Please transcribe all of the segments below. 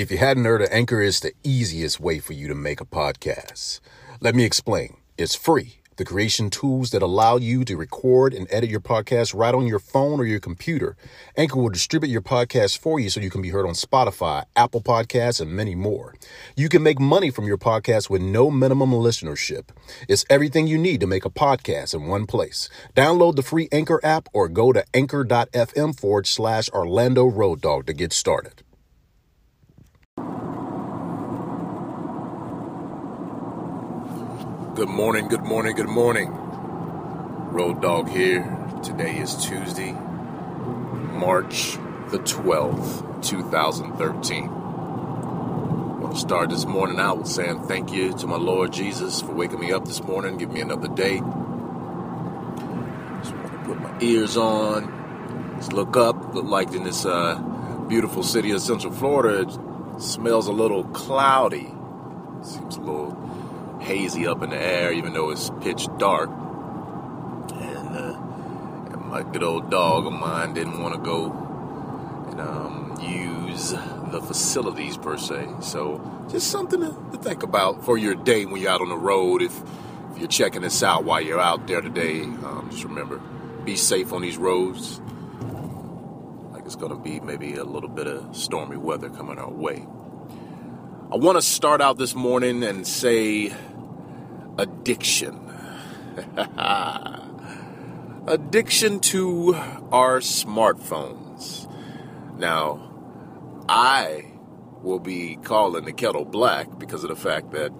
If you hadn't heard, Anchor is the easiest way for you to make a podcast. Let me explain. It's free. The creation tools that allow you to record and edit your podcast right on your phone or your computer. Anchor will distribute your podcast for you so you can be heard on Spotify, Apple Podcasts, and many more. You can make money from your podcast with no minimum listenership. It's everything you need to make a podcast in one place. Download the free Anchor app or go to anchor.fm forward slash Orlando Road Dawg to get started. Good morning, good morning, good morning. Road Dawg here. Today is Tuesday, March the 12th, 2013. I want to start this morning out with saying thank you to my Lord Jesus for waking me up this morning, giving me another day. Just want to put my ears on, just look up, look like in this uh, beautiful city of Central Florida, it smells a little cloudy. Seems a little hazy up in the air, even though it's pitch dark. And, uh, and my good old dog of mine didn't want to go and um, use the facilities per se. So just something to, to, think about for your day when you're out on the road. If, if you're checking this out while you're out there today, um, just remember, be safe on these roads. Like it's going to be maybe a little bit of stormy weather coming our way. I want to start out this morning and say addiction. addiction to our smartphones. Now, I will be calling the kettle black because of the fact that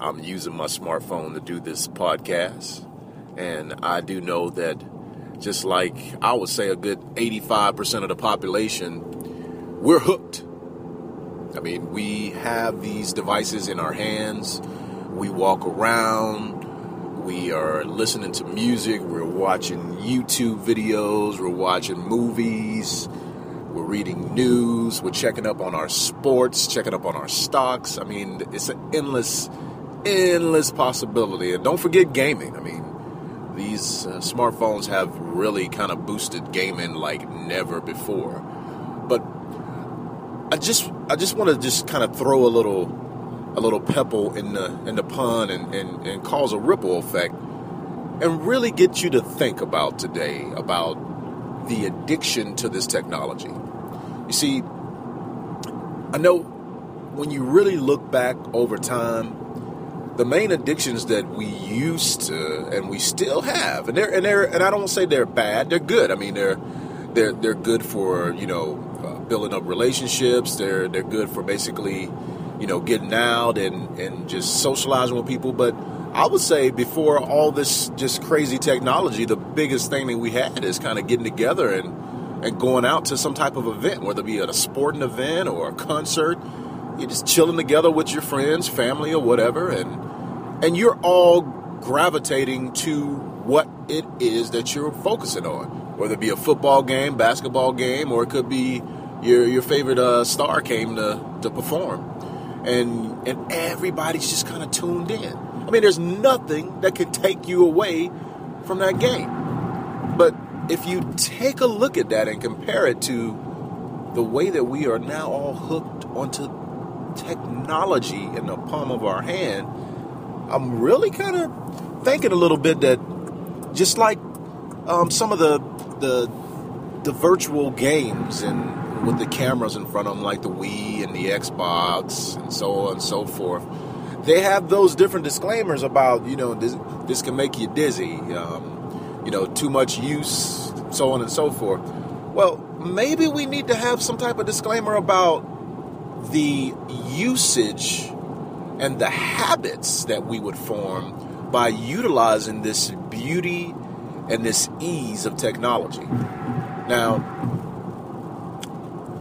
I'm using my smartphone to do this podcast. And I do know that just like I would say a good 85% of the population, we're hooked. I mean, we have these devices in our hands we walk around, we are listening to music, we're watching YouTube videos, we're watching movies, we're reading news, we're checking up on our sports, checking up on our stocks. I mean, it's an endless, endless possibility. And don't forget gaming. I mean, these uh, smartphones have really kind of boosted gaming like never before. But I just I just want to just kind of throw a little a little pebble in the in the pond and, and, and cause a ripple effect and really get you to think about today about the addiction to this technology. You see, I know when you really look back over time, the main addictions that we used to and we still have, and they're and they're and I don't say they're bad, they're good. I mean, they're they're they're good for you know uh, building up relationships. They're they're good for basically you know, getting out and, and just socializing with people. But I would say before all this just crazy technology, the biggest thing that we had is kind of getting together and, and going out to some type of event, whether it be at a sporting event or a concert. You're just chilling together with your friends, family, or whatever, and and you're all gravitating to what it is that you're focusing on, whether it be a football game, basketball game, or it could be your your favorite uh, star came to to perform and and everybody's just kind of tuned in. I mean, there's nothing that can take you away from that game. But if you take a look at that and compare it to the way that we are now all hooked onto technology in the palm of our hand, I'm really kind of thinking a little bit that just like um, some of the the the virtual games and with the cameras in front of them, like the Wii and the Xbox and so on and so forth. They have those different disclaimers about, you know, this, this can make you dizzy, um, you know, too much use, so on and so forth. Well, maybe we need to have some type of disclaimer about the usage and the habits that we would form by utilizing this beauty and this ease of technology. Now,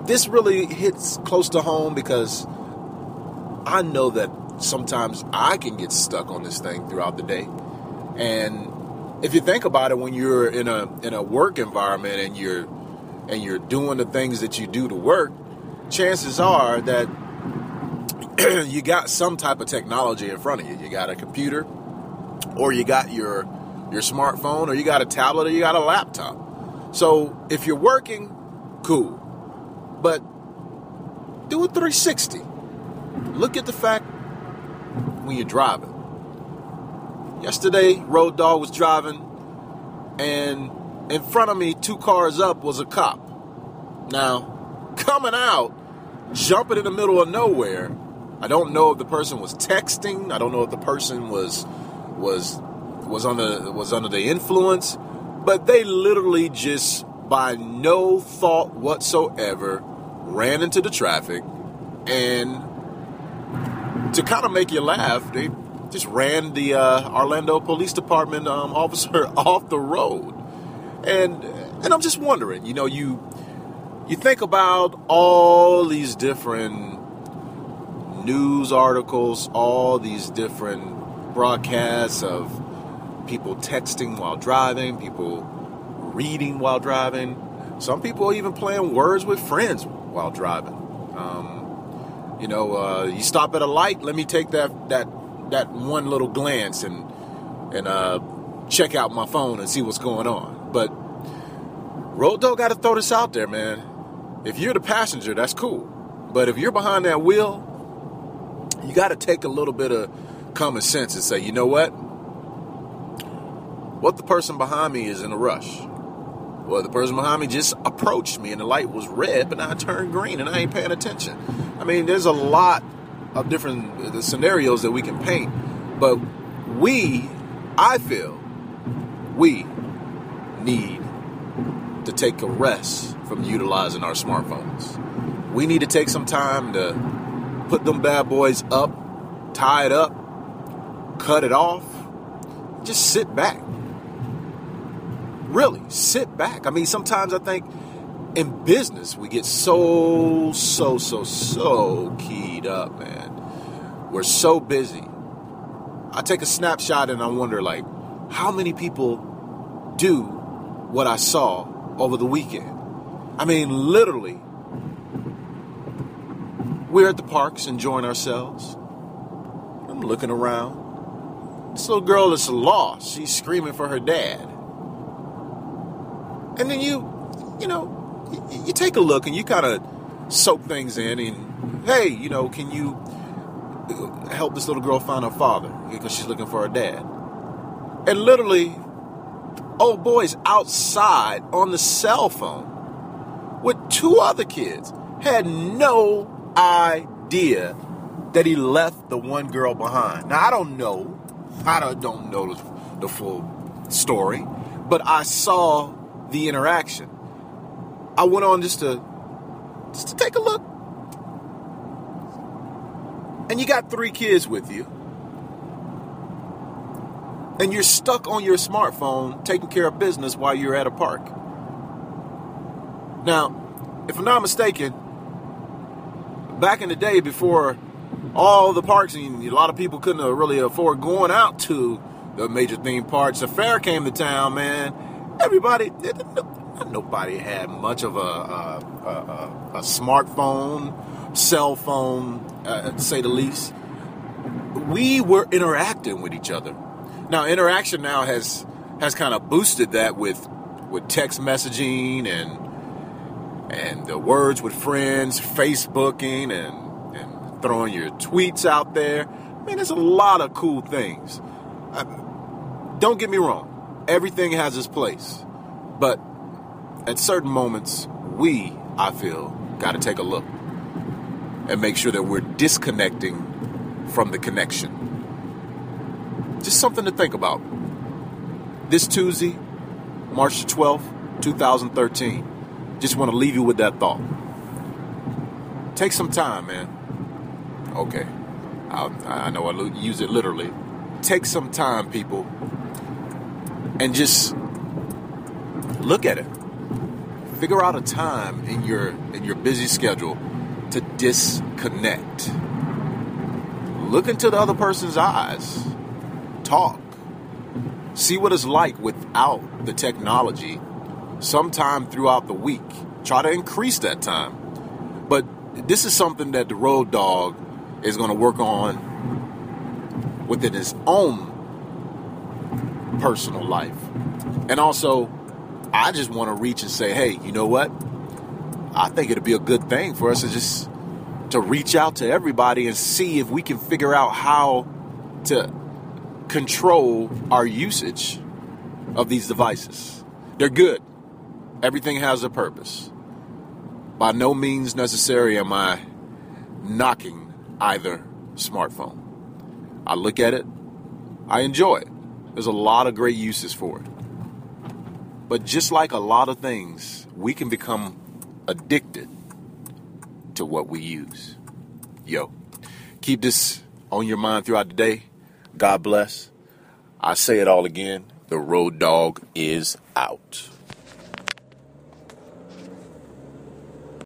this really hits close to home because I know that sometimes I can get stuck on this thing throughout the day. And if you think about it, when you're in a in a work environment and you're and you're doing the things that you do to work, chances are that you got some type of technology in front of you. You got a computer, or you got your your smartphone, or you got a tablet, or you got a laptop. So if you're working, cool. But do a 360. Look at the fact when you're driving. Yesterday, Road Dawg was driving, and in front of me, two cars up, was a cop. Now, coming out, jumping in the middle of nowhere, I don't know if the person was texting. I don't know if the person was was was under was under the influence, but they literally just by no thought whatsoever ran into the traffic and to kind of make you laugh, they just ran the uh, Orlando Police Department um, officer off the road, and and I'm just wondering, you know, you you think about all these different news articles, all these different broadcasts of people texting while driving, people reading while driving. Some people even playing words with friends while driving. Um, you know, uh, you stop at a light. Let me take that that that one little glance and and uh, check out my phone and see what's going on. But Road Dawg got to throw this out there, man. If you're the passenger, that's cool. But if you're behind that wheel, you got to take a little bit of common sense and say, you know what? What the person behind me is in a rush. Well, the person behind me just approached me and the light was red, but now it turned green and I ain't paying attention. I mean, there's a lot of different uh, scenarios that we can paint, but we, I feel, we need to take a rest from utilizing our smartphones. We need to take some time to put them bad boys up, tie it up, cut it off, just sit back. Really, sit back. I mean, sometimes I think in business we get so, so, so, so keyed up, man. We're so busy. I take a snapshot and I wonder, like, how many people do what I saw over the weekend? I mean, literally, we're at the parks enjoying ourselves. I'm looking around. This little girl is lost. She's screaming for her dad. And then you, you know, you, you take a look and you kind of soak things in. And hey, you know, can you uh, help this little girl find her father because she's looking for her dad? And literally, old boy's outside on the cell phone with two other kids. Had no idea that he left the one girl behind. Now I don't know, I don't know the, the full story, but I saw the interaction. I went on just to just to take a look. And you got three kids with you. And you're stuck on your smartphone taking care of business while you're at a park. Now, if I'm not mistaken, back in the day before all the parks and a lot of people couldn't really afford going out to the major theme parks, the fair came to town, man. Everybody, nobody had much of a, a, a, a smartphone, cell phone, uh, to say the least. We were interacting with each other. Now, interaction now has has kind of boosted that with with text messaging and and the words with friends, Facebooking, and, and throwing your tweets out there. I mean, there's a lot of cool things. I, don't get me wrong, everything has its place. But at certain moments, we, I feel, got to take a look and make sure that we're disconnecting from the connection. Just something to think about. This Tuesday, March 12th, 2013 just want to leave you with that thought. Take some time, man. Okay. I, I know I use it literally. Take some time, people, and just look at it. Figure out a time in your in your busy schedule to disconnect. Look into the other person's eyes. Talk. See what it's like without the technology sometime throughout the week. Try to increase that time. But this is something that the road dawg is going to work on within his own personal life. And also, I just want to reach and say, hey, you know what? I think it'd be a good thing for us to just to reach out to everybody and see if we can figure out how to control our usage of these devices. They're good. Everything has a purpose. By no means necessary am I knocking either smartphone. I look at it, I enjoy it. There's a lot of great uses for it. But just like a lot of things, we can become addicted to what we use. Yo, keep this on your mind throughout the day. God bless. I say it all again. The road dawg is out.